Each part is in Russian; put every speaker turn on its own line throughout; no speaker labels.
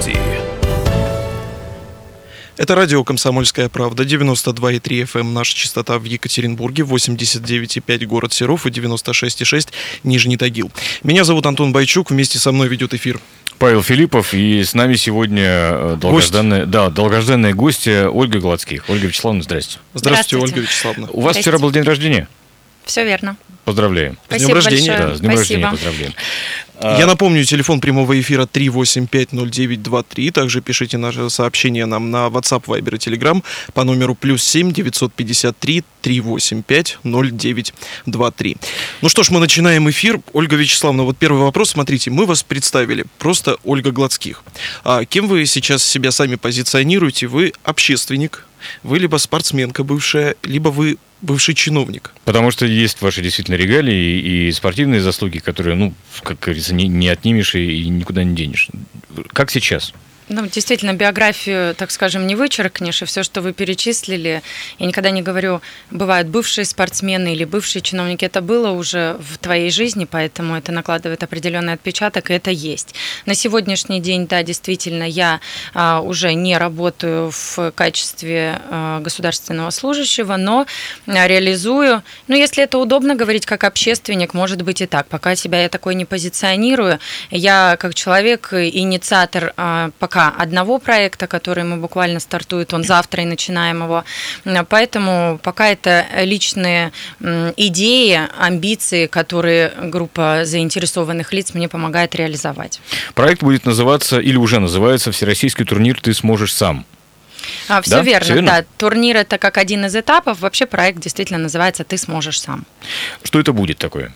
студии. Это радио «Комсомольская правда», 92,3 FM, эм, наша частота в Екатеринбурге, 89,5 город Серов и 96,6 Нижний Тагил. Меня зовут Антон Байчук, вместе со мной ведет эфир
Павел Филиппов, и с нами сегодня э, долгожданная, да, долгожданная гостья Ольга Гладских. Ольга Вячеславовна, здрасте.
Здравствуйте, Здравствуйте. Ольга Вячеславовна.
У вас вчера был день рождения?
Все верно.
Поздравляем.
Спасибо с днем рождения.
Большое. Да, с днем Спасибо. рождения поздравляем.
А, Я напомню, телефон прямого эфира 3850923. Также пишите наше сообщение нам на WhatsApp, Viber и Telegram по номеру плюс 7 953 385 0923. Ну что ж, мы начинаем эфир. Ольга Вячеславовна, вот первый вопрос. Смотрите, мы вас представили. Просто Ольга Гладских. А кем вы сейчас себя сами позиционируете? Вы общественник, вы либо спортсменка бывшая, либо вы бывший чиновник.
Потому что есть ваши действительно регалии и спортивные заслуги, которые, ну, как говорится, не, не отнимешь и никуда не денешь. Как сейчас?
Ну, действительно, биографию, так скажем, не вычеркнешь, и все, что вы перечислили, я никогда не говорю, бывают бывшие спортсмены или бывшие чиновники, это было уже в твоей жизни, поэтому это накладывает определенный отпечаток, и это есть. На сегодняшний день, да, действительно, я а, уже не работаю в качестве а, государственного служащего, но реализую, ну, если это удобно говорить как общественник, может быть и так, пока себя я такой не позиционирую, я как человек, инициатор а, пока пока одного проекта, который мы буквально стартует, он завтра и начинаем его. Поэтому пока это личные идеи, амбиции, которые группа заинтересованных лиц мне помогает реализовать.
Проект будет называться или уже называется «Всероссийский турнир «Ты сможешь сам».
А, все, да? верно, все верно, да. Турнир это как один из этапов. Вообще проект действительно называется «Ты сможешь сам».
Что это будет такое?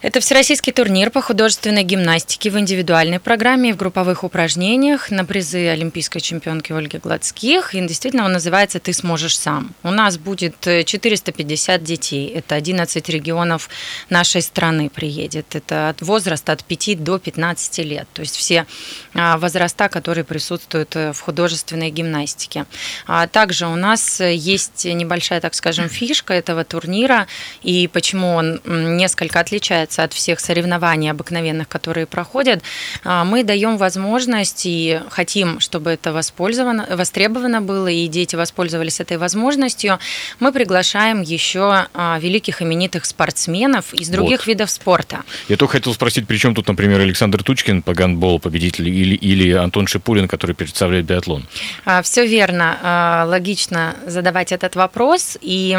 Это всероссийский турнир по художественной гимнастике в индивидуальной программе и в групповых упражнениях на призы олимпийской чемпионки Ольги Гладских. И действительно он называется «Ты сможешь сам». У нас будет 450 детей. Это 11 регионов нашей страны приедет. Это от возраста от 5 до 15 лет. То есть все а, возраста, которые присутствуют э, в художественной гимнастике. А также у нас есть небольшая, так скажем, фишка этого турнира. И почему он несколько отличается отличается от всех соревнований обыкновенных, которые проходят, а, мы даем возможность и хотим, чтобы это воспользовано, востребовано было, и дети воспользовались этой возможностью. Мы приглашаем еще а, великих именитых спортсменов из других вот. видов спорта.
Я только хотел спросить, при чем тут, например, Александр Тучкин по гандболу победитель или, или Антон Шипулин, который представляет биатлон?
А, Все верно. Логично задавать этот вопрос. И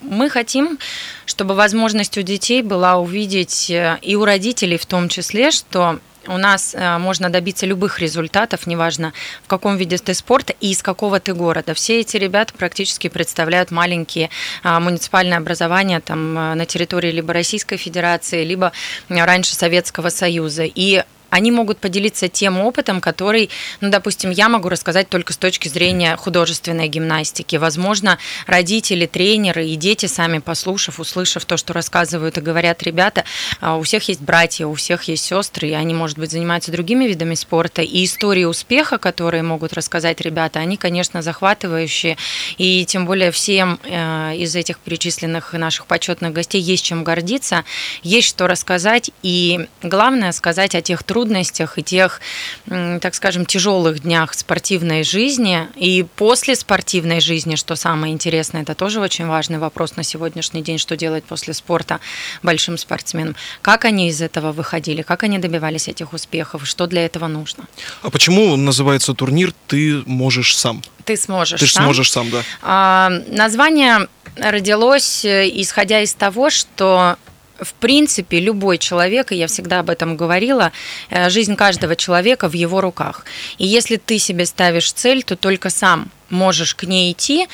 мы хотим, чтобы возможность у детей была увидеть, э, и у родителей в том числе, что у нас э, можно добиться любых результатов, неважно в каком виде ты спорта и из какого ты города. Все эти ребята практически представляют маленькие а, муниципальные образования там, э, на территории либо Российской Федерации, либо раньше Советского Союза. И они могут поделиться тем опытом, который, ну, допустим, я могу рассказать только с точки зрения художественной гимнастики. Возможно, родители, тренеры и дети сами, послушав, услышав то, что рассказывают и говорят ребята, а, у всех есть братья, у всех есть сестры, и они, может быть, занимаются другими видами спорта. И истории успеха, которые могут рассказать ребята, они, конечно, захватывающие. И тем более всем э, из этих перечисленных наших почетных гостей есть чем гордиться, есть что рассказать. И главное сказать о тех трудностях, трудностях и тех, так скажем, тяжелых днях спортивной жизни и после спортивной жизни, что самое интересное, это тоже очень важный вопрос на сегодняшний день, что делать после спорта большим спортсменам. Как они из этого выходили, как они добивались этих успехов, что для этого нужно.
А почему называется турнир «Ты можешь сам»?
Ты сможешь
Ты сам. сможешь сам, да.
А, название родилось э, исходя из того, что в принципе, любой человек, и я всегда об этом говорила, э, жизнь каждого человека в его руках. И если ты себе ставишь цель, то только сам можешь к ней идти,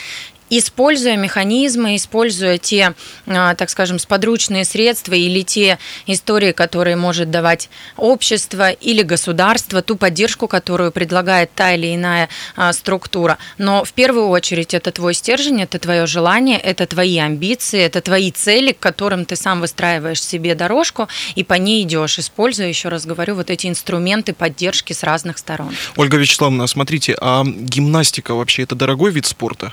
используя механизмы, используя те, а, так скажем, сподручные средства или те истории, которые может давать общество или государство, ту поддержку, которую предлагает та или иная а, структура. Но в первую очередь это твой стержень, это твое желание, это твои амбиции, это твои цели, к которым ты сам выстраиваешь себе дорожку и по ней идешь, используя, еще раз говорю, вот эти инструменты поддержки с разных сторон.
Ольга Вячеславовна, смотрите, а гимнастика вообще это дорогой вид спорта?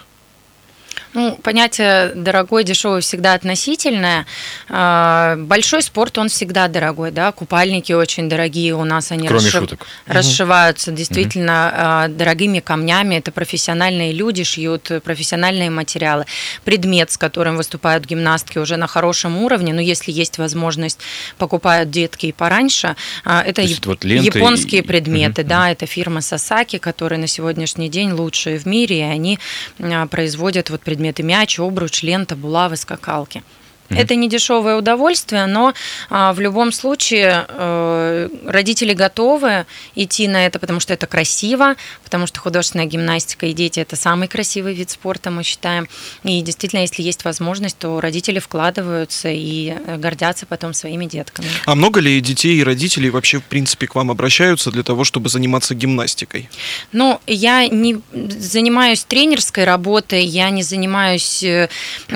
Ну, понятие дорогой, дешевый всегда относительное. А, большой спорт, он всегда дорогой, да, купальники очень дорогие у нас, они
Кроме расшив... шуток.
расшиваются действительно угу. дорогими камнями, это профессиональные люди шьют профессиональные материалы. Предмет, с которым выступают гимнастки уже на хорошем уровне, но если есть возможность, покупают детки и пораньше, а, это яп... вот японские и... предметы, угу. да, это фирма Сасаки, которая на сегодняшний день лучшие в мире, и они производят вот предметы предметы мяч, обруч, лента, булавы, скакалки. Mm-hmm. Это не дешевое удовольствие, но а, в любом случае э, родители готовы идти на это, потому что это красиво, потому что художественная гимнастика и дети это самый красивый вид спорта, мы считаем. И действительно, если есть возможность, то родители вкладываются и э, гордятся потом своими детками.
А много ли детей и родителей вообще в принципе к вам обращаются для того, чтобы заниматься гимнастикой?
Ну, я не занимаюсь тренерской работой, я не занимаюсь э,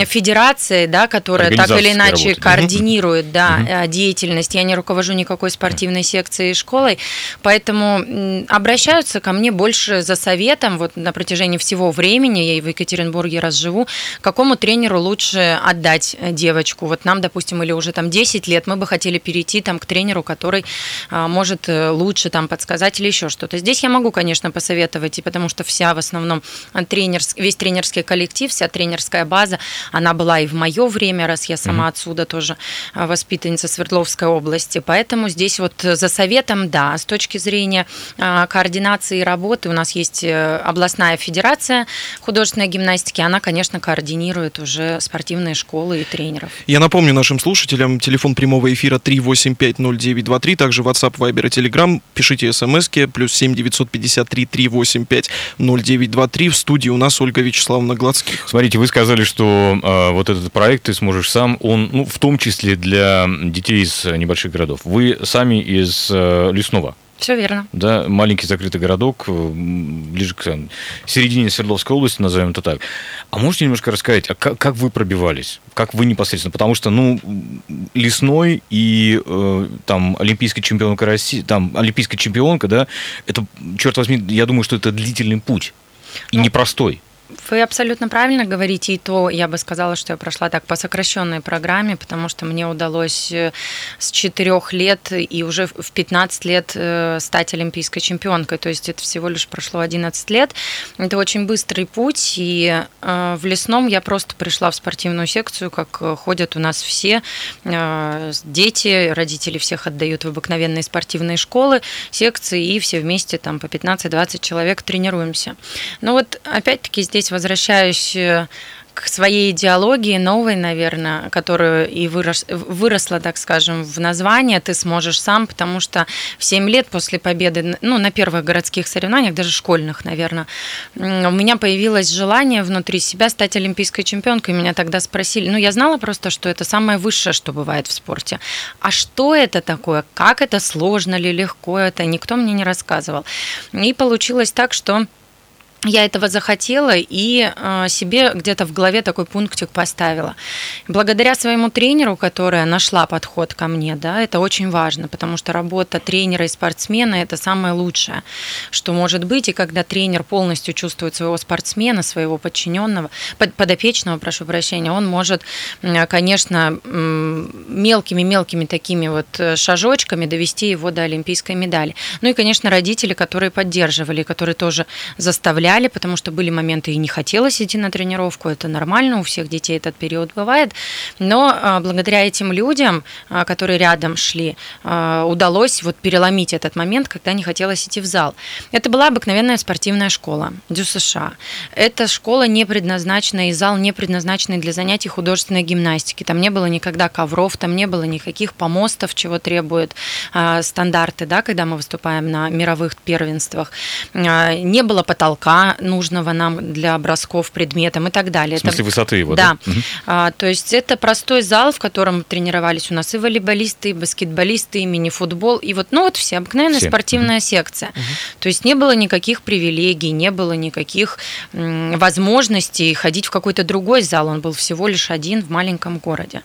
федерацией, да, которая так или иначе работы. координирует да, угу. деятельность. Я не руковожу никакой спортивной секцией школой, поэтому обращаются ко мне больше за советом вот на протяжении всего времени. Я и в Екатеринбурге раз живу. Какому тренеру лучше отдать э, девочку? Вот нам, допустим, или уже там 10 лет, мы бы хотели перейти там к тренеру, который а, может э, лучше там подсказать или еще что-то. Здесь я могу, конечно, посоветовать, и потому что вся в основном тренерский, весь тренерский коллектив, вся тренерская база, она была и в мое время, раз я сама mm-hmm. отсюда тоже а, воспитанница Свердловской области. Поэтому здесь вот за советом, да, с точки зрения а, координации работы у нас есть э, областная федерация художественной гимнастики, она, конечно, координирует уже спортивные школы и тренеров.
Я напомню нашим слушателям, телефон прямого эфира 3850923, также WhatsApp, Viber и Telegram. Пишите смски, плюс 7 953 385 0923. В студии у нас Ольга Вячеславовна Гладских.
Смотрите, вы сказали, что э, вот этот проект ты сможешь сам он, ну, в том числе для детей из небольших городов. Вы сами из э, Лесного.
Все верно.
Да, маленький закрытый городок, э, ближе к середине Свердловской области, назовем это так. А можете немножко рассказать, а как, как вы пробивались? Как вы непосредственно? Потому что, ну, лесной и э, там олимпийская чемпионка России, там олимпийская чемпионка, да, это, черт возьми, я думаю, что это длительный путь и ну, непростой.
Вы абсолютно правильно говорите, и то я бы сказала, что я прошла так по сокращенной программе, потому что мне удалось э, с 4 лет и уже в 15 лет э, стать олимпийской чемпионкой, то есть это всего лишь прошло 11 лет. Это очень быстрый путь, и э, в лесном я просто пришла в спортивную секцию, как ходят у нас все дети, родители всех отдают в обыкновенные спортивные школы, секции, и все вместе там по 15-20 человек тренируемся. Но вот опять-таки здесь возвращаюсь э, к своей идеологии новой, наверное, которую и вырос, выросла, так скажем, в название «Ты сможешь сам», потому что в 7 лет после победы, ну, на первых городских соревнованиях, даже школьных, наверное, у меня появилось желание внутри себя стать олимпийской чемпионкой. Меня тогда спросили, ну, я знала просто, что это самое высшее, что бывает в спорте. А что это такое? Как это? Сложно ли? Легко это? Никто мне не рассказывал. И получилось так, что я этого захотела и э, себе где-то в голове такой пунктик поставила. Благодаря своему тренеру, которая нашла подход ко мне, да, это очень важно, потому что работа тренера и спортсмена это самое лучшее, что может быть. И когда тренер полностью чувствует своего спортсмена, своего подчиненного, под, подопечного, прошу прощения, он может, конечно, мелкими-мелкими такими вот э, шажочками довести его до олимпийской медали. Ну и, конечно, родители, которые поддерживали, которые тоже заставляли заставляли, потому что были моменты и не хотелось идти на тренировку, это нормально, у всех детей этот период бывает, но а, благодаря этим людям, а, которые рядом шли, а, удалось вот переломить этот момент, когда не хотелось идти в зал. Это была обыкновенная спортивная школа Дю США. Эта школа не предназначена, и зал не предназначенный для занятий художественной гимнастики. Там не было никогда ковров, там не было никаких помостов, чего требуют стандарты, да, когда мы выступаем на мировых первенствах. Не было потолка, нужного нам для образков предметом и так далее.
В смысле это, высоты его,
да? Да. Угу. А, то есть это простой зал, в котором тренировались у нас и волейболисты, и баскетболисты, и мини-футбол, и вот, ну вот все, обыкновенная все. спортивная угу. секция. Угу. То есть не было никаких привилегий, не было никаких м, возможностей ходить в какой-то другой зал, он был всего лишь один в маленьком городе.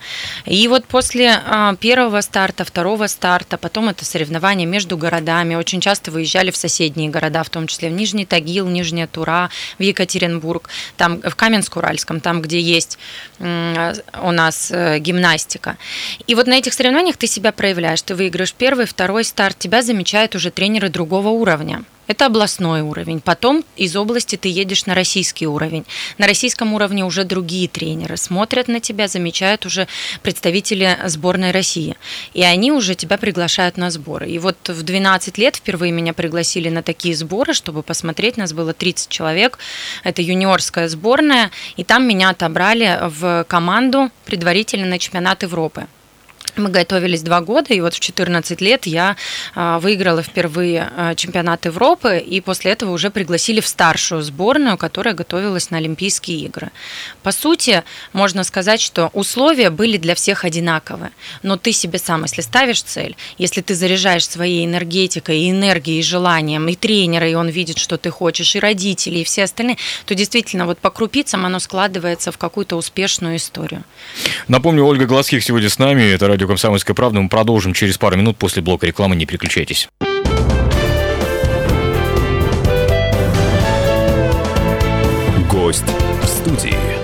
И вот после после а, первого старта, второго старта, потом это соревнования между городами. Очень часто выезжали в соседние города, в том числе в Нижний Тагил, Нижняя Тура, в Екатеринбург, там в Каменск-Уральском, там, где есть у нас э, гимнастика. И вот на этих соревнованиях ты себя проявляешь, ты выигрываешь первый, второй старт, тебя замечают уже тренеры другого уровня. Это областной уровень. Потом из области ты едешь на российский уровень. На российском уровне уже другие тренеры смотрят на тебя, замечают уже представители сборной России. И они уже тебя приглашают на сборы. И вот в 12 лет впервые меня пригласили на такие сборы, чтобы посмотреть. Нас было 30 человек. Это юниорская сборная. И там меня отобрали в команду предварительно на чемпионат Европы. Мы готовились два года, и вот в 14 лет я а, выиграла впервые а, чемпионат Европы, и после этого уже пригласили в старшую сборную, которая готовилась на Олимпийские игры. По сути, можно сказать, что условия были для всех одинаковые, но ты себе сам, если ставишь цель, если ты заряжаешь своей энергетикой, и энергией, и желанием, и тренера, и он видит, что ты хочешь, и родители, и все остальные, то действительно вот по крупицам оно складывается в какую-то успешную историю.
Напомню, Ольга Глазких сегодня с нами, это радио «Комсомольская правда». Мы продолжим через пару минут после блока рекламы. Не переключайтесь.
Гость в студии.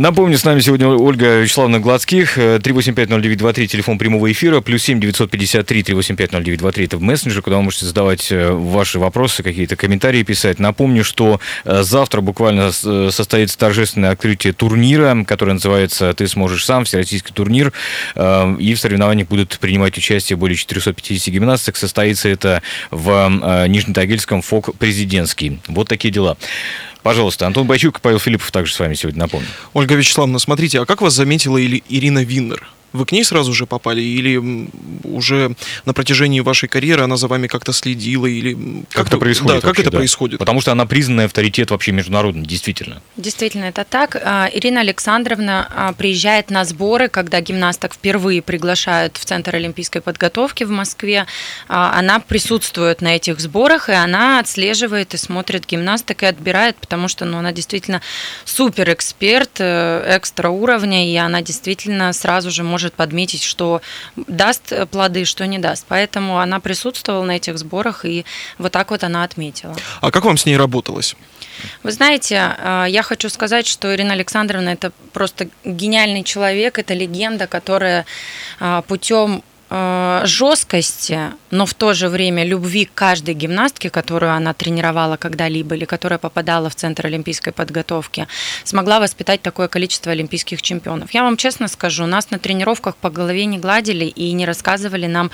Напомню, с нами сегодня Ольга Вячеславовна Гладских, 3850923, телефон прямого эфира, плюс 7 953 3850923, это в мессенджер, куда вы можете задавать э, ваши вопросы, какие-то комментарии писать. Напомню, что э, завтра буквально э, состоится торжественное открытие турнира, которое называется «Ты сможешь сам», всероссийский турнир, и в соревнованиях будут принимать участие более 450 гимнасток. Состоится это в Нижнетагильском ФОК «Президентский». Вот такие дела. Пожалуйста, Антон Байчук и Павел Филиппов также с вами сегодня напомню.
Ольга Вячеславовна, смотрите, а как вас заметила Ирина Виннер? Вы к ней сразу же попали или уже на протяжении вашей карьеры она за вами как-то следила или
как, как это происходит?
Да, как вообще, это да. происходит?
Потому что она признанный авторитет вообще международный, действительно.
Действительно, это так. А, Ирина Александровна а, приезжает на сборы, когда гимнасток впервые приглашают в Центр олимпийской подготовки в Москве. А, она присутствует на этих сборах и она отслеживает и смотрит гимнасток и отбирает, потому что ну, она действительно супер эксперт, э, экстра уровня, и она действительно сразу же может может подметить, что даст плоды, что не даст. Поэтому она присутствовала на этих сборах, и вот так вот она отметила.
А как вам с ней работалось?
Вы знаете, а, я хочу сказать, что Ирина Александровна это просто гениальный человек, это легенда, которая а, путем Э, жесткости, но в то же время любви к каждой гимнастке, которую она тренировала когда-либо или которая попадала в Центр олимпийской подготовки, смогла воспитать такое количество олимпийских чемпионов. Я вам честно скажу, нас на тренировках по голове не гладили и не рассказывали нам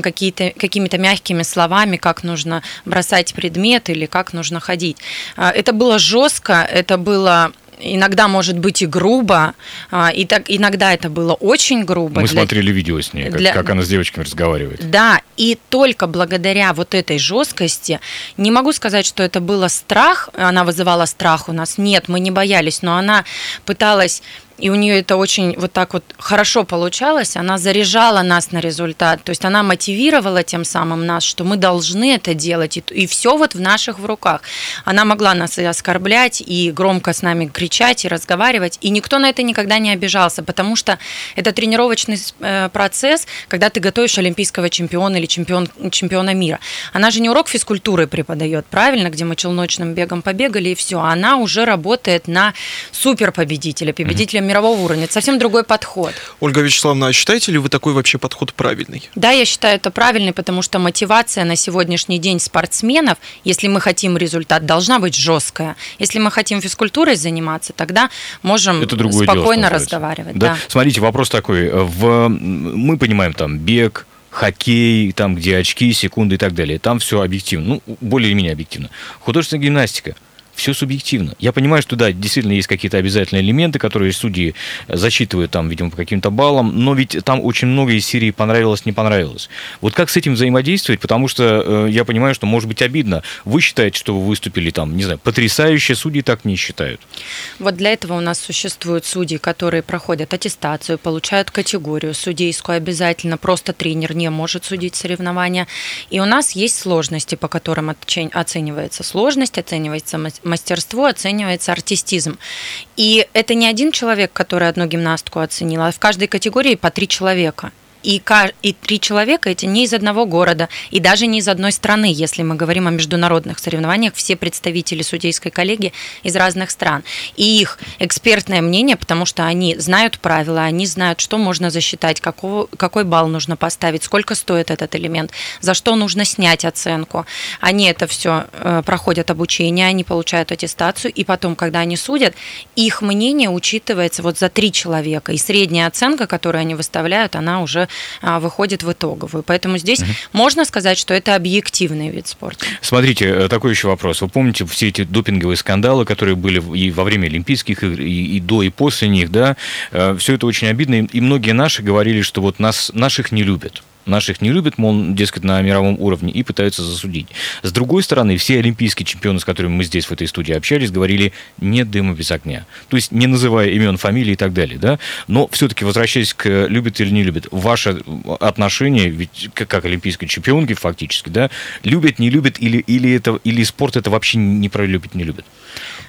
какие-то, какими-то мягкими словами, как нужно бросать предмет или как нужно ходить. Э, это было жестко, это было иногда может быть и грубо, а, и так иногда это было очень грубо.
Мы для... смотрели видео с ней, как, для... как она с девочками разговаривает.
Да, и только благодаря вот этой жесткости, не могу сказать, что это было страх, она вызывала страх у нас, нет, мы не боялись, но она пыталась и у нее это очень вот так вот хорошо получалось, она заряжала нас на результат, то есть она мотивировала тем самым нас, что мы должны это делать, и, и все вот в наших в руках. Она могла нас и оскорблять, и громко с нами кричать, и разговаривать, и никто на это никогда не обижался, потому что это тренировочный э, процесс, когда ты готовишь олимпийского чемпиона или чемпион, чемпиона мира. Она же не урок физкультуры преподает, правильно, где мы челночным бегом побегали, и все, она уже работает на суперпобедителя, победителя мирового уровня. Это совсем другой подход.
Ольга Вячеславовна, а считаете ли вы такой вообще подход правильный?
Да, я считаю это правильный, потому что мотивация на сегодняшний день спортсменов, если мы хотим результат, должна быть жесткая. Если мы хотим физкультурой заниматься, тогда можем это спокойно дело, разговаривать. Да? Да.
Смотрите, вопрос такой. В... Мы понимаем там бег, хоккей, там, где очки, секунды и так далее. Там все объективно, ну, более или менее объективно. Художественная гимнастика – все субъективно. Я понимаю, что да, действительно есть какие-то обязательные элементы, которые судьи зачитывают там, видимо, по каким-то баллам, но ведь там очень много из серии понравилось, не понравилось. Вот как с этим взаимодействовать? Потому что э, я понимаю, что может быть обидно. Вы считаете, что вы выступили там, не знаю, потрясающе, судьи так не считают.
Вот для этого у нас существуют судьи, которые проходят аттестацию, получают категорию судейскую обязательно, просто тренер не может судить соревнования. И у нас есть сложности, по которым оценивается сложность, оценивается мастерство оценивается артистизм. И это не один человек, который одну гимнастку оценил, а в каждой категории по три человека и, и три человека эти не из одного города и даже не из одной страны, если мы говорим о международных соревнованиях, все представители судейской коллегии из разных стран. И их экспертное мнение, потому что они знают правила, они знают, что можно засчитать, какого, какой балл нужно поставить, сколько стоит этот элемент, за что нужно снять оценку. Они это все э, проходят обучение, они получают аттестацию, и потом, когда они судят, их мнение учитывается вот за три человека, и средняя оценка, которую они выставляют, она уже выходит в итоговую. Поэтому здесь угу. можно сказать, что это объективный вид спорта.
Смотрите, э, такой еще вопрос. Вы помните все эти допинговые скандалы, которые были и во время Олимпийских игр, и, и до, и после них, да? Э, все это очень обидно, и многие наши говорили, что вот нас, наших не любят наших не любят, мол, дескать, на мировом уровне, и пытаются засудить. С другой стороны, все олимпийские чемпионы, с которыми мы здесь в этой студии общались, говорили, нет дыма без огня. То есть не называя имен, фамилий и так далее, да? Но все-таки, возвращаясь к любят или не любят, ваше отношение, ведь как, как олимпийской чемпионки фактически, да, любят, не любят, или, или, это, или спорт это вообще не про любит, не любит?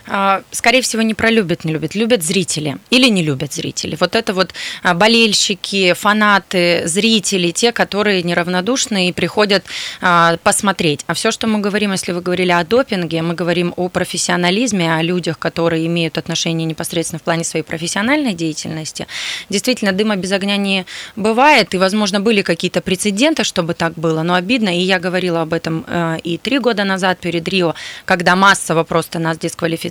А, скорее всего, не про любят, не любят. Любят зрители или не любят зрители. Вот это вот а, болельщики, фанаты, зрители, те, которые неравнодушны и приходят а, посмотреть. А все, что мы говорим, если вы говорили о допинге, мы говорим о профессионализме, о людях, которые имеют отношение непосредственно в плане своей профессиональной деятельности. Действительно, дыма без огня не бывает, и, возможно, были какие-то прецеденты, чтобы так было, но обидно, и я говорила об этом и три года назад перед Рио, когда массово просто нас дисквалифицировали.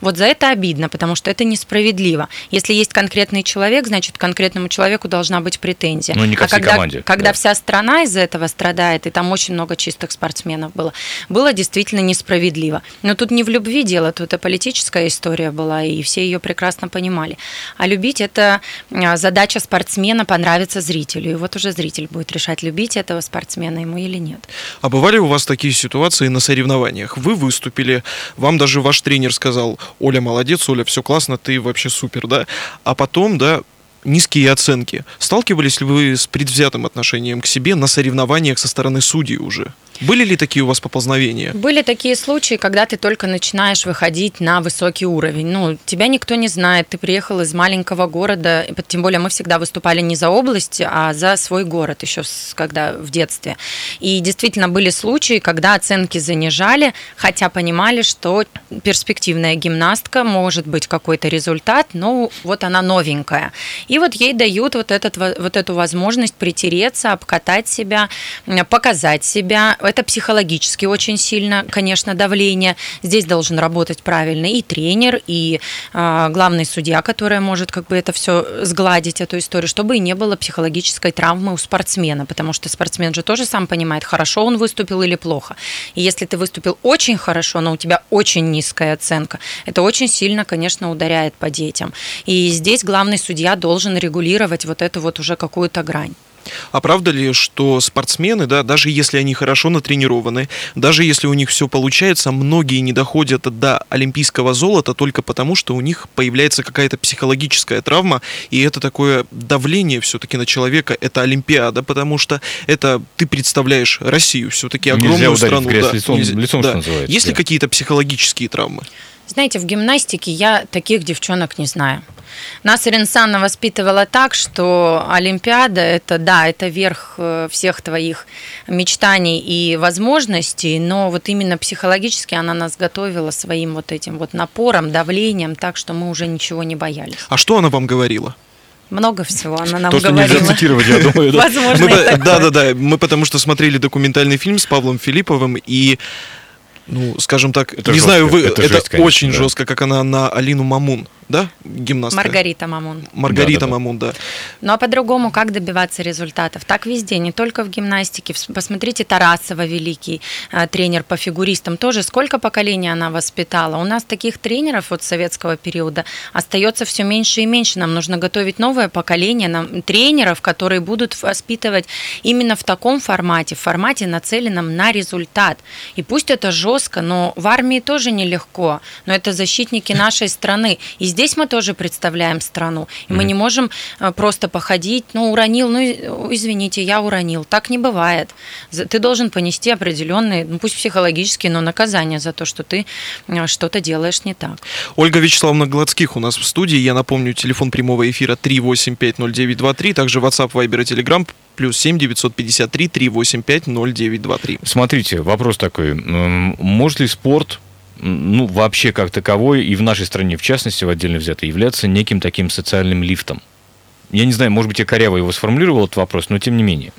Вот за это обидно, потому что это несправедливо. Если есть конкретный человек, значит, конкретному человеку должна быть претензия.
Ну, не ко
а когда,
команде.
Когда да. вся страна из-за этого страдает, и там очень много чистых спортсменов было, было действительно несправедливо. Но тут не в любви дело, тут это политическая история была, и все ее прекрасно понимали. А любить это а, задача спортсмена понравится зрителю. И вот уже зритель будет решать, любить этого спортсмена ему или нет.
А бывали у вас такие ситуации на соревнованиях? Вы выступили, вам даже ваш тренер сказал, Оля, молодец, Оля, все классно, ты вообще супер, да? А потом, да, низкие оценки. Сталкивались ли вы с предвзятым отношением к себе на соревнованиях со стороны судей уже? Были ли такие у вас поползновения?
Были такие случаи, когда ты только начинаешь выходить на высокий уровень. Ну, тебя никто не знает, ты приехал из маленького города, тем более мы всегда выступали не за область, а за свой город еще когда в детстве. И действительно были случаи, когда оценки занижали, хотя понимали, что перспективная гимнастка может быть какой-то результат, но вот она новенькая. И вот ей дают вот, этот, вот эту возможность притереться, обкатать себя, показать себя это психологически очень сильно, конечно, давление. Здесь должен работать правильно и тренер, и э, главный судья, который может как бы это все сгладить, эту историю, чтобы и не было психологической травмы у спортсмена, потому что спортсмен же тоже сам понимает, хорошо он выступил или плохо. И если ты выступил очень хорошо, но у тебя очень низкая оценка, это очень сильно, конечно, ударяет по детям. И здесь главный судья должен регулировать вот эту вот уже какую-то грань.
А правда ли, что спортсмены, да, даже если они хорошо натренированы, даже если у них все получается, многие не доходят до олимпийского золота только потому, что у них появляется какая-то психологическая травма, и это такое давление все-таки на человека, это Олимпиада, потому что это ты представляешь Россию, все-таки огромную
нельзя
страну.
В грязь да, лицом, нельзя, лицом, да. что.
Есть да. ли какие-то психологические травмы?
Знаете, в гимнастике я таких девчонок не знаю. Нас Ренсана воспитывала так, что Олимпиада это да, это верх э, всех твоих мечтаний и возможностей, но вот именно психологически она нас готовила своим вот этим вот напором, давлением, так что мы уже ничего не боялись.
А что она вам говорила?
Много всего она нам
То, что
говорила.
нельзя цитировать, я думаю.
Да? Возможно,
мы, Да, да, да. Мы потому что смотрели документальный фильм с Павлом Филипповым, и ну, скажем так, это не жестко, знаю, вы, это, это жесть, конечно, очень да. жестко, как она на Алину Мамун да, гимнастка?
Маргарита Мамун.
Маргарита да, да, Мамун, да.
Ну а по-другому как добиваться результатов? Так везде, не только в гимнастике. Посмотрите, Тарасова великий э, тренер по фигуристам, тоже сколько поколений она воспитала. У нас таких тренеров вот советского периода остается все меньше и меньше. Нам нужно готовить новое поколение нам, тренеров, которые будут воспитывать именно в таком формате, в формате нацеленном на результат. И пусть это жестко, но в армии тоже нелегко, но это защитники нашей страны. И здесь здесь мы тоже представляем страну. И мы
Мгм.
не можем э, просто походить, ну, уронил, ну, извините, я уронил. Так не бывает. Ты должен понести определенные, ну, пусть психологические, но наказания за то, что ты э, что-то делаешь не так.
Ольга Вячеславовна Гладских у нас в студии. Я напомню, телефон прямого эфира 3850923, также WhatsApp, Viber и Telegram плюс 7 953 385 0923.
Смотрите, вопрос такой. Может ли спорт, ну, вообще как таковой, и в нашей стране, в частности, в отдельно взятой, являться неким таким социальным лифтом? Я не знаю, может быть, я коряво его сформулировал, этот вопрос, но тем не менее.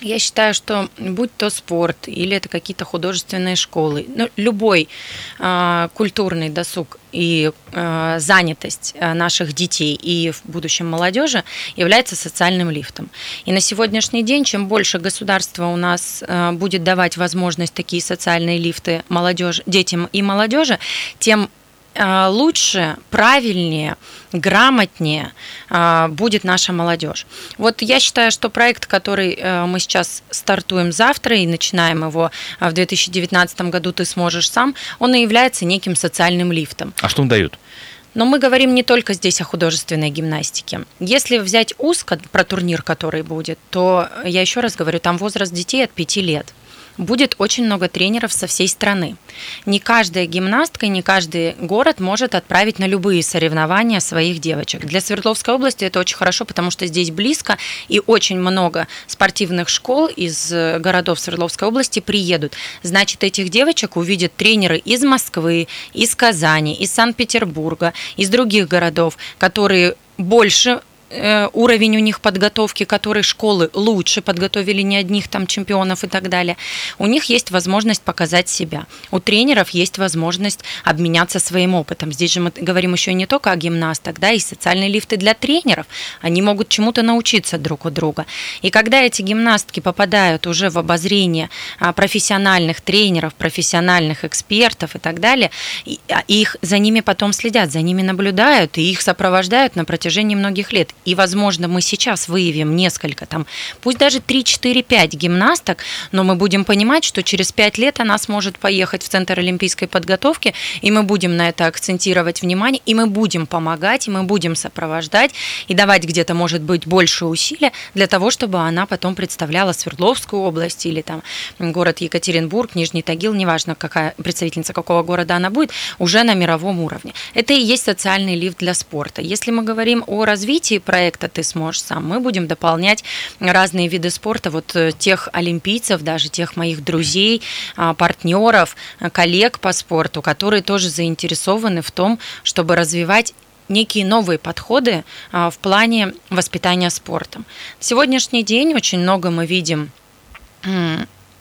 Я считаю, что будь то спорт или это какие-то художественные школы, ну, любой э, культурный досуг и э, занятость э, наших детей и в будущем молодежи является социальным лифтом. И на сегодняшний день, чем больше государство у нас э, будет давать возможность такие социальные лифты молодежь, детям и молодежи, тем лучше, правильнее, грамотнее э, будет наша молодежь. Вот я считаю, что проект, который э, мы сейчас стартуем завтра и начинаем его э, в 2019 году «Ты сможешь сам», он и является неким социальным лифтом.
А что он дает?
Но мы говорим не только здесь о художественной гимнастике. Если взять узко про турнир, который будет, то я еще раз говорю, там возраст детей от 5 лет. Будет очень много тренеров со всей страны. Не каждая гимнастка, не каждый город может отправить на любые соревнования своих девочек. Для Свердловской области это очень хорошо, потому что здесь близко и очень много спортивных школ из э, городов Свердловской области приедут. Значит, этих девочек увидят тренеры из Москвы, из Казани, из Санкт-Петербурга, из других городов, которые больше уровень у них подготовки, которые школы лучше подготовили не одних там чемпионов и так далее, у них есть возможность показать себя. У тренеров есть возможность обменяться своим опытом. Здесь же мы говорим еще не только о гимнастах, да, и социальные лифты для тренеров. Они могут чему-то научиться друг у друга. И когда эти гимнастки попадают уже в обозрение а, профессиональных тренеров, профессиональных экспертов и так далее, а, их за ними потом следят, за ними наблюдают и их сопровождают на протяжении многих лет. И, возможно, мы сейчас выявим несколько, там, пусть даже 3, 4, 5 гимнасток, но мы будем понимать, что через 5 лет она сможет поехать в Центр олимпийской подготовки, и мы будем на это акцентировать внимание, и мы будем помогать, и мы будем сопровождать, и давать где-то, может быть, больше усилия для того, чтобы она потом представляла Свердловскую область или там город Екатеринбург, Нижний Тагил, неважно, какая представительница какого города она будет, уже на мировом уровне. Это и есть социальный лифт для спорта. Если мы говорим о развитии проекта «Ты сможешь сам», мы будем дополнять разные виды спорта, вот э, тех олимпийцев, даже тех моих друзей, а, партнеров, а, коллег по спорту, которые тоже заинтересованы в том, чтобы развивать некие новые подходы а, в плане воспитания спортом. В сегодняшний день очень много мы видим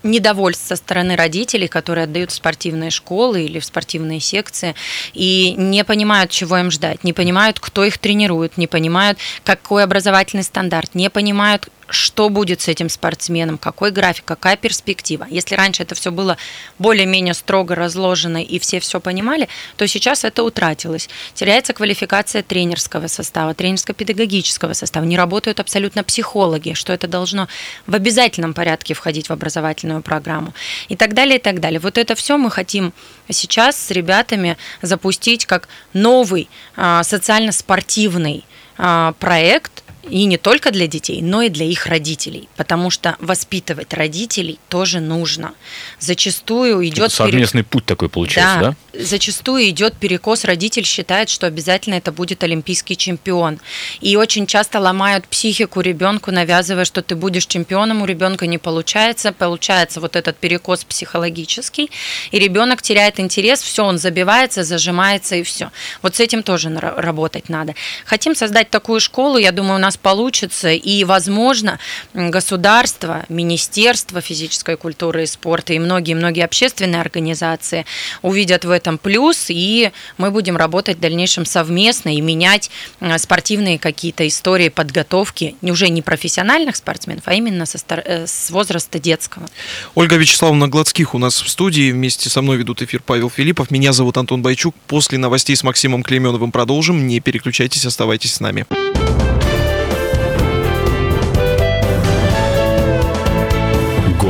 недовольств со стороны родителей, которые отдают в спортивные школы или в спортивные секции и не понимают, чего им ждать, не понимают, кто их тренирует, не понимают, какой образовательный стандарт, не понимают, что будет с этим спортсменом, какой график, какая перспектива. Если раньше это все было более-менее строго разложено и все все понимали, то сейчас это утратилось. Теряется квалификация тренерского состава, тренерско-педагогического состава. Не работают абсолютно психологи, что это должно в обязательном порядке входить в образовательную программу. И так далее, и так далее. Вот это все мы хотим сейчас с ребятами запустить как новый а, социально-спортивный а, проект, и не только для детей, но и для их родителей, потому что воспитывать родителей тоже нужно. Зачастую идет
Это совместный путь такой получается, да?
зачастую идет перекос. Родитель считает, что обязательно это будет олимпийский чемпион. И очень часто ломают психику ребенку, навязывая, что ты будешь чемпионом, у ребенка не получается. Получается вот этот перекос психологический, и ребенок теряет интерес, все, он забивается, зажимается и все. Вот с этим тоже работать надо. Хотим создать такую школу, я думаю, у нас получится, и, возможно, государство, Министерство физической культуры и спорта и многие-многие общественные организации увидят в этом плюс, и мы будем работать в дальнейшем совместно и менять спортивные какие-то истории подготовки уже не профессиональных спортсменов, а именно со э, с возраста детского.
Ольга Вячеславовна Гладских у нас в студии. Вместе со мной ведут эфир Павел Филиппов. Меня зовут Антон Байчук. После новостей с Максимом Клеменовым продолжим. Не переключайтесь, оставайтесь с нами.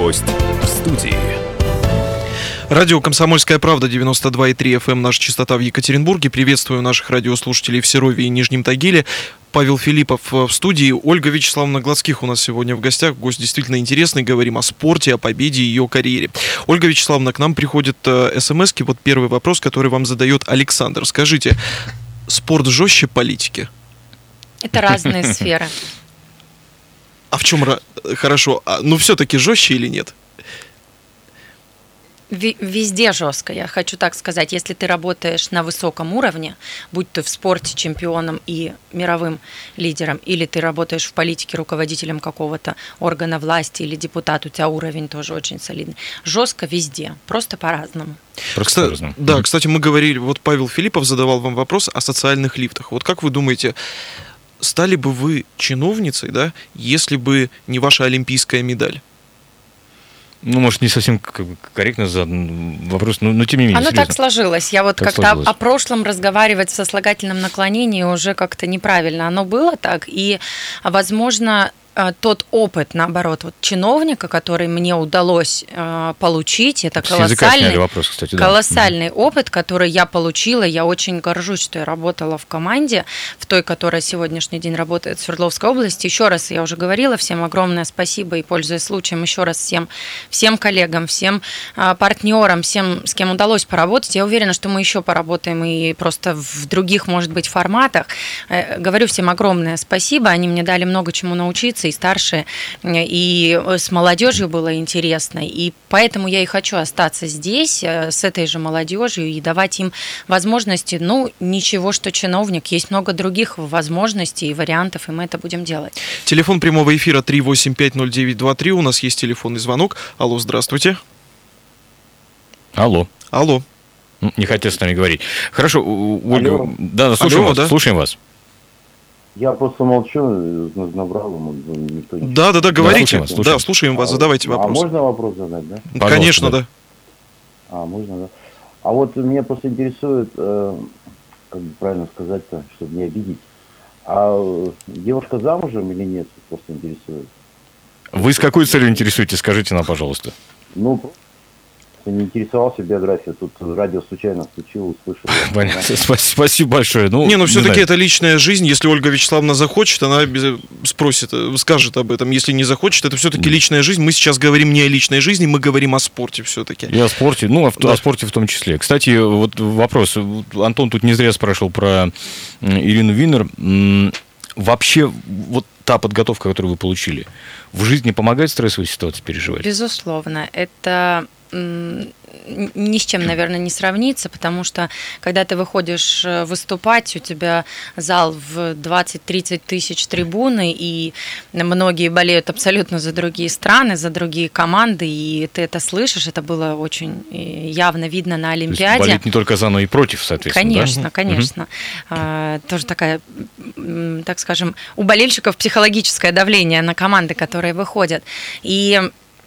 Гость в студии.
Радио «Комсомольская правда» 92,3 FM, наша частота в Екатеринбурге. Приветствую наших радиослушателей в Серове и Нижнем Тагиле. Павел Филиппов э, в студии. Ольга Вячеславовна Гладских у нас сегодня в гостях. Гость действительно интересный. Говорим о спорте, о победе и ее карьере. Ольга Вячеславовна, к нам приходит э, смс -ки. Вот первый вопрос, который вам задает Александр. Скажите, спорт жестче политики?
Это разные сферы.
А в чем... Хорошо, а, ну все-таки жестче или нет?
Везде жестко, я хочу так сказать. Если ты работаешь на высоком уровне, будь ты в спорте чемпионом и мировым лидером, или ты работаешь в политике руководителем какого-то органа власти или депутат, у тебя уровень тоже очень солидный. Жестко везде, просто по-разному.
Просто кстати, по-разному. Да, кстати, мы говорили, вот Павел Филиппов задавал вам вопрос о социальных лифтах. Вот как вы думаете, стали бы вы чиновницей, да, если бы не ваша олимпийская медаль?
Ну, может, не совсем корректно задан вопрос, но, но тем не менее.
Оно серьезно. так сложилось. Я вот как-то о прошлом разговаривать со слагательным наклонением уже как-то неправильно. Оно было так, и, возможно, тот опыт, наоборот, вот чиновника, который мне удалось э, получить, это колоссальный,
вопрос, кстати, да.
колоссальный mm опыт, который я получила. Я очень горжусь, что я работала в команде, в той, которая сегодняшний день работает в Свердловской области. Еще раз, я уже говорила, всем огромное спасибо и, пользуясь случаем, еще раз всем, всем коллегам, всем э, партнерам, всем, с кем удалось поработать. Я уверена, что мы еще поработаем и просто в других, может быть, форматах. Э, говорю всем огромное спасибо, они мне дали много чему научиться и старше, и с молодежью было интересно. И поэтому я и хочу остаться здесь э, с этой же молодежью и давать им возможности. Ну, ничего, что чиновник, есть много других возможностей и вариантов, и мы это будем делать.
Телефон прямого эфира 3850923. У нас есть телефонный звонок. Алло, здравствуйте.
Алло.
Алло.
Не хотел с нами говорить. Хорошо, Ольга, Алло. да, слушаем Алло, вас, да? слушаем вас.
Я просто молчу, набрал ему,
никто не... Да, да, да, говорите. Да, слушаем, да, слушаем вас, задавайте вопрос.
А можно вопрос задать, да?
Пожалуйста, Конечно, да.
А, можно, да. А вот меня просто интересует, э, как бы правильно сказать-то, чтобы не обидеть, а девушка замужем или нет, просто интересует.
Вы с какой целью интересуетесь, скажите нам, пожалуйста.
Ну, не интересовался биографией, тут радио случайно включил, услышал.
Понятно, спасибо большое.
Ну, не, ну все-таки это личная жизнь. Если Ольга Вячеславовна захочет, она спросит, э, скажет об этом. Если не захочет, это все-таки личная жизнь. Мы сейчас говорим не о личной жизни, мы говорим о спорте все-таки.
И о спорте, ну, о, да. о спорте в том числе. Кстати, вот вопрос. Антон тут не зря спрашивал про Ирину Винер. Вообще, вот та подготовка, которую вы получили, в жизни помогает стрессовой ситуации переживать?
Безусловно. Это ни с чем, наверное, не сравнится, потому что когда ты выходишь э, выступать, у тебя зал в 20-30 тысяч трибуны, и многие болеют абсолютно за другие страны, за другие команды, и ты это слышишь, это было очень э, явно видно на Олимпиаде. То
есть болеть не только за, но и против, соответственно.
Конечно, да? конечно. Угу. Тоже такая, так скажем, у болельщиков психологическое давление на команды, которые выходят. И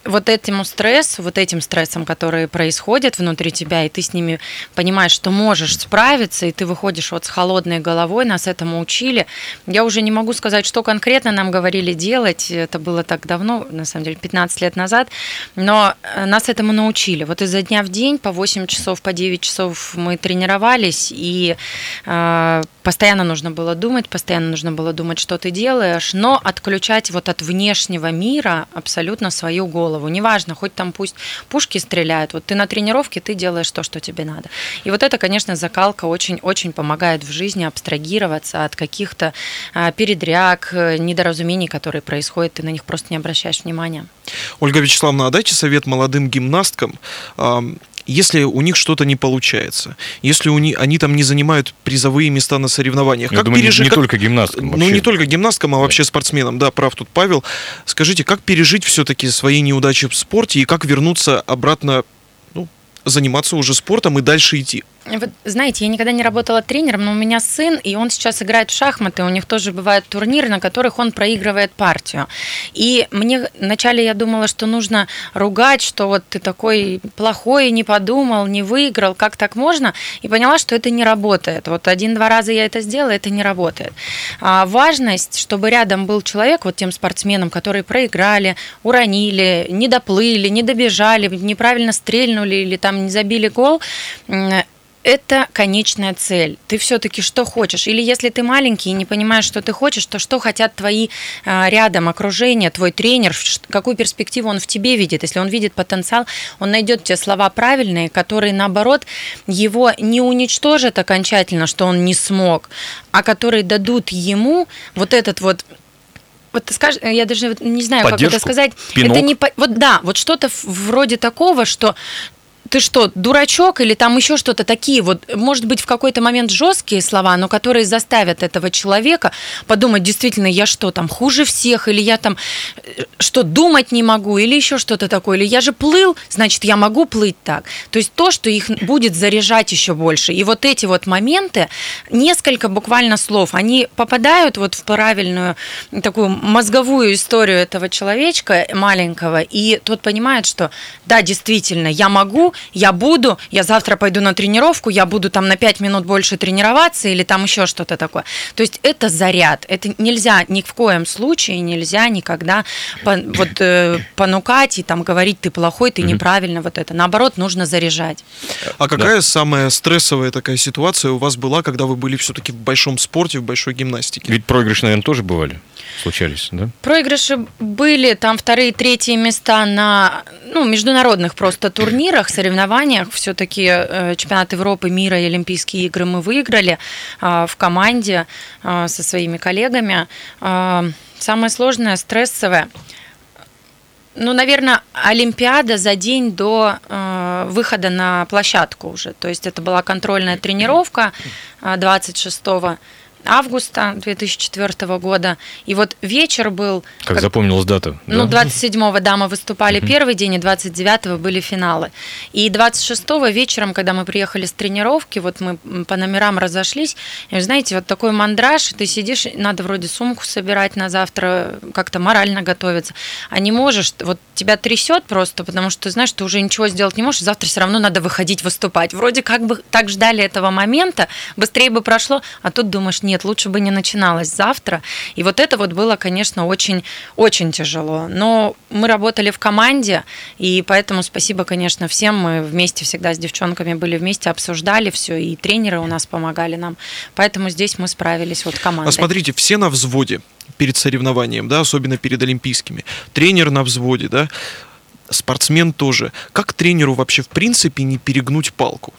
вот этому стрессу, вот этим стрессом, которые происходят внутри тебя, и ты с ними понимаешь, что можешь справиться, и ты выходишь вот с холодной головой, нас этому учили. Я уже не могу сказать, что конкретно нам говорили делать, это было так давно, на самом деле, 15 лет назад, но э, нас этому научили. Вот изо дня в день по 8 часов, по 9 часов мы тренировались, и э, постоянно нужно было думать, постоянно нужно было думать, что ты делаешь, но отключать вот от внешнего мира абсолютно свою голову. Неважно, хоть там пусть пушки стреляют, вот ты на тренировке, ты делаешь то, что тебе надо. И вот это, конечно, закалка очень-очень помогает в жизни абстрагироваться от каких-то а, передряг, недоразумений, которые происходят, ты на них просто не обращаешь внимания.
Ольга Вячеславовна, а дайте совет молодым гимнасткам, если у них что-то не получается, если у них, они там не занимают призовые места на соревнованиях.
Я как думаю, пережить, не, не как, только гимнасткам.
Вообще. Ну, не только гимнасткам, а вообще спортсменам. Да, прав тут Павел. Скажите, как пережить все-таки свои неудачи в спорте и как вернуться обратно, ну, заниматься уже спортом и дальше идти?
Вот, знаете, я никогда не работала тренером, но у меня сын, и он сейчас играет в шахматы. У них тоже бывают турниры, на которых он проигрывает партию. И мне вначале я думала, что нужно ругать, что вот ты такой плохой, не подумал, не выиграл, как так можно? И поняла, что это не работает. Вот один-два раза я это сделала, это не работает. А важность, чтобы рядом был человек, вот тем спортсменам, которые проиграли, уронили, не доплыли, не добежали, неправильно стрельнули или там не забили гол, это конечная цель. Ты все-таки что хочешь? Или если ты маленький и не понимаешь, что ты хочешь, то что хотят твои а, рядом окружение, твой тренер, какую перспективу он в тебе видит? Если он видит потенциал, он найдет те слова правильные, которые наоборот его не уничтожат окончательно, что он не смог, а которые дадут ему вот этот вот вот скажешь, я даже не знаю, Поддержку, как это сказать. Пинок. Это не вот да, вот что-то вроде такого, что ты что, дурачок или там еще что-то такие вот, может быть, в какой-то момент жесткие слова, но которые заставят этого человека подумать, действительно, я что, там, хуже всех, или я там, э, что, думать не могу, или еще что-то такое, или я же плыл, значит, я могу плыть так. То есть то, что их будет заряжать еще больше. И вот эти вот моменты, несколько буквально слов, они попадают вот в правильную такую мозговую историю этого человечка маленького, и тот понимает, что да, действительно, я могу, я буду, я завтра пойду на тренировку, я буду там на 5 минут больше тренироваться или там еще что-то такое. То есть это заряд. Это нельзя ни в коем случае, нельзя никогда по, вот, э, понукать и там говорить, ты плохой, ты неправильно, вот это. Наоборот, нужно заряжать.
А какая да. самая стрессовая такая ситуация у вас была, когда вы были все-таки в большом спорте, в большой гимнастике?
Ведь проигрыши, наверное, тоже бывали? случались, да?
Проигрыши были, там вторые, третьи места на ну, международных просто турнирах, соревнованиях. Все-таки э, чемпионат Европы, мира и Олимпийские игры мы выиграли э, в команде э, со своими коллегами. Э, самое сложное, стрессовое ну, наверное, Олимпиада за день до э, выхода на площадку уже. То есть это была контрольная тренировка 26 августа 2004 года. И вот вечер был...
Как, как запомнилась дата.
Ну, 27-го, да, мы выступали первый день, и 29-го были финалы. И 26-го вечером, когда мы приехали с тренировки, вот мы по номерам разошлись, и, знаете, вот такой мандраж, ты сидишь, надо вроде сумку собирать на завтра, как-то морально готовиться, а не можешь, вот тебя трясет просто, потому что знаешь, ты уже ничего сделать не можешь, завтра все равно надо выходить выступать. Вроде как бы так ждали этого момента, быстрее бы прошло, а тут думаешь, нет, нет, лучше бы не начиналось завтра. И вот это вот было, конечно, очень, очень тяжело. Но мы работали в команде, и поэтому спасибо, конечно, всем. Мы вместе всегда с девчонками были вместе, обсуждали все, и тренеры у нас помогали нам. Поэтому здесь мы справились вот командой.
А смотрите, все на взводе перед соревнованием, да, особенно перед Олимпийскими. Тренер на взводе, да, спортсмен тоже. Как тренеру вообще в принципе не перегнуть палку?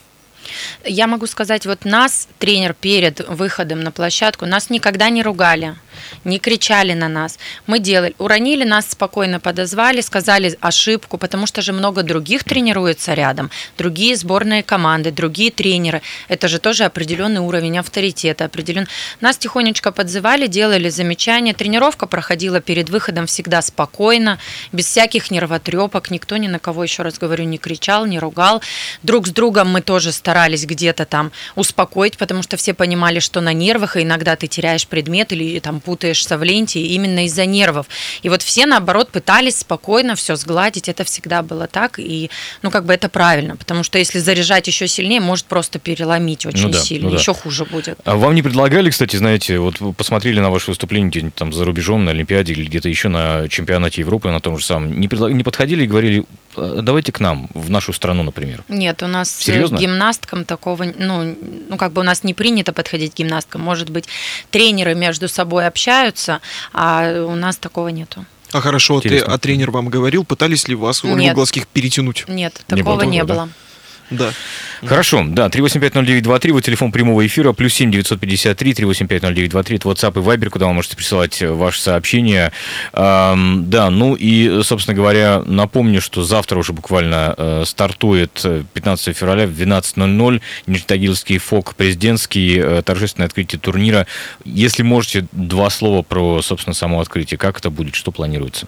Я могу сказать, вот нас, тренер, перед выходом на площадку, нас никогда не ругали не кричали на нас. Мы делали, уронили нас спокойно, подозвали, сказали ошибку, потому что же много других тренируется рядом, другие сборные команды, другие тренеры. Это же тоже определенный уровень авторитета, определен. Нас тихонечко подзывали, делали замечания. Тренировка проходила перед выходом всегда спокойно, без всяких нервотрепок, никто ни на кого, еще раз говорю, не кричал, не ругал. Друг с другом мы тоже старались где-то там успокоить, потому что все понимали, что на нервах, и иногда ты теряешь предмет или там путаешься в ленте именно из-за нервов. И вот все, наоборот, пытались спокойно все сгладить. Это всегда было так. И, ну, как бы это правильно. Потому что если заряжать еще сильнее, может просто переломить очень ну да, сильно. Ну да. Еще хуже будет.
А вам не предлагали, кстати, знаете, вот посмотрели на ваше выступление где-нибудь там за рубежом, на Олимпиаде или где-то еще на чемпионате Европы, на том же самом, не, предлаг... не подходили и говорили, «А, давайте к нам, в нашу страну, например?
Нет, у нас Серьезно? гимнасткам такого, ну, ну, как бы у нас не принято подходить к гимнасткам. Может быть, тренеры между собой общаются, а у нас такого нету.
А хорошо, ты, а тренер вам говорил, пытались ли вас у Глазских перетянуть?
Нет, такого не было. Не было. Да?
Да.
Хорошо, да, 3850923, вот телефон прямого эфира, плюс 7 953 3850923, это WhatsApp и Viber, куда вы можете присылать э, ваши сообщения. Эм, да, ну и, собственно говоря, напомню, что завтра уже буквально э, стартует 15 э, февраля в 12.00 Нижнетагильский ФОК президентский, э, торжественное открытие турнира. Если можете, два слова про, собственно, само открытие. Как это будет, что планируется?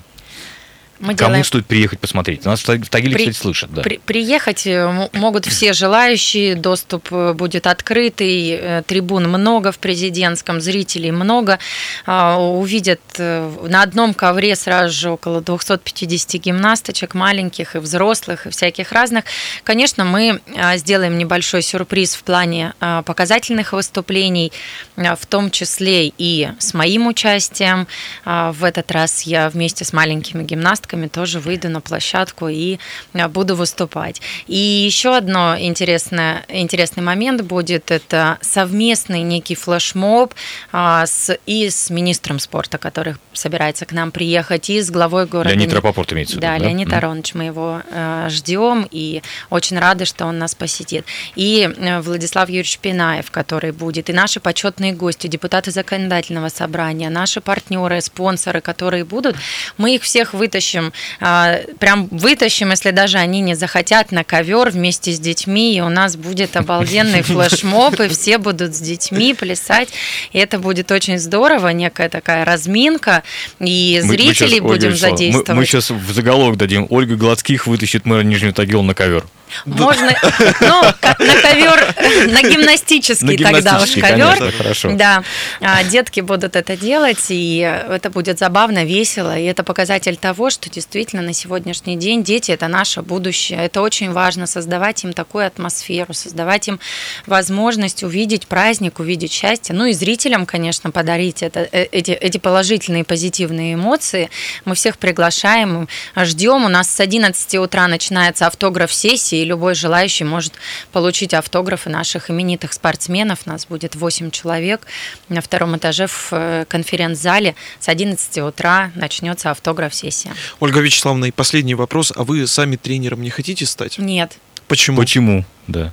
Мы
Кому
делаем-
стоит приехать посмотреть? Нас в Таг- в Тагиле,
При-
кстати, слышат, да.
При- приехать э, могут все желающие, доступ э, будет открытый, э, трибун много в президентском, зрителей много. А, Увидят на одном ковре сразу же около 250 гимнасточек, маленьких и взрослых, и всяких разных. Конечно, мы а, сделаем небольшой сюрприз в плане а, показательных выступлений, в том числе и с моим участием. В этот раз я вместе с маленькими гимнастками тоже выйду на площадку и а, буду выступать. И еще одно интересное, интересный момент будет, это совместный некий флешмоб а, с, и с министром спорта, который собирается к нам приехать, и с главой города.
Леонид Рапопорт имеется в виду,
Да,
да?
Леонид
Мгм.
Аронович, мы его э, ждем и очень рады, что он нас посетит. И Владислав Юрьевич Пинаев, который будет, и наши почетные гости, депутаты законодательного собрания, наши партнеры, спонсоры, которые будут, мы их всех вытащим, э, прям вытащим, если даже они не захотят, на ковер вместе с детьми, и у нас будет обалденный флешмоб, и все будут с детьми плясать, и это будет очень здорово, некая такая разминка, и
Мы- мы
зрителей
щас, Ольга
будем
Вячеславовна, мы-
задействовать.
Мы, сейчас в заголовок дадим. Ольга Гладских вытащит мэра Нижнего Тагила на ковер.
Можно, ну, как на ковер, на гимнастический
На
тогда уж ковер.
хорошо.
Да, А, детки будут это делать, и это будет забавно, весело, и это показатель того, что действительно на сегодняшний день дети – это наше будущее. Это очень важно, создавать им такую атмосферу, создавать им возможность увидеть праздник, увидеть счастье, ну и зрителям, конечно, подарить это, э, эти, эти положительные, позитивные эмоции. Мы всех приглашаем, ждем. У нас с 11 утра начинается автограф-сессия, и любой желающий может получить автографы наших именитых спортсменов. Нас будет 8 человек на втором этаже в э, конференц-зале. С 11 утра начнется автограф-сессия.
Ольга Вячеславовна, и последний вопрос. А вы сами тренером не хотите стать?
Нет,
Почему?
Почему? Да.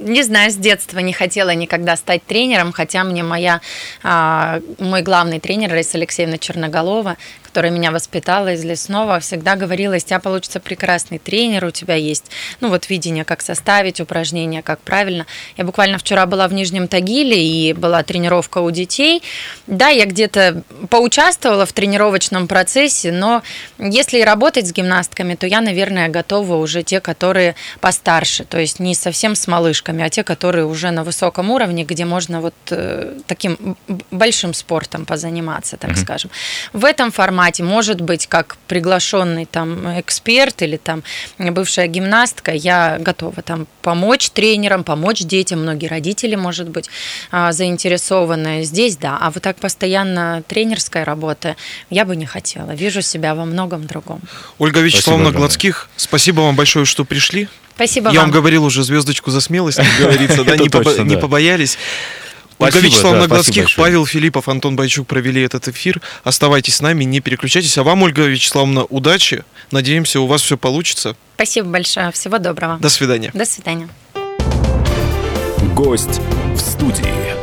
Не знаю, с детства не хотела никогда стать тренером, хотя мне моя, а, мой главный тренер Раиса Алексеевна Черноголова, которая меня воспитала из лесного, всегда говорила, из тебя получится прекрасный тренер, у тебя есть, ну вот видение, как составить упражнения, как правильно. Я буквально вчера была в Нижнем Тагиле и была тренировка у детей. Да, я где-то поучаствовала в тренировочном процессе, но если работать с гимнастками, то я, наверное, готова уже те, которые постарше, то есть не совсем с малышками, а те, которые уже на высоком уровне, где можно вот э, таким большим спортом позаниматься, так скажем. В этом формате, может быть, как приглашенный там эксперт или там бывшая гимнастка, я готова там помочь тренерам, помочь детям, многие родители, может быть, а, заинтересованы. Здесь да, а вот так постоянно тренерская работа я бы не хотела. Вижу себя во многом другом.
Ольга Вячеславовна. Гладских, спасибо вам большое, что пришли.
Спасибо
Я
вам.
вам говорил уже звездочку за смелость, как говорится, да, не побо-
да.
побоялись. Ольга
Спасибо,
Вячеславовна
да, спасибо
Гладских. Павел Филиппов, Антон Байчук провели этот эфир. Оставайтесь с нами, не переключайтесь. А вам, Ольга Вячеславовна, удачи. Надеемся, у вас все получится.
Спасибо большое. Всего доброго.
До свидания.
До свидания.
Гость в студии.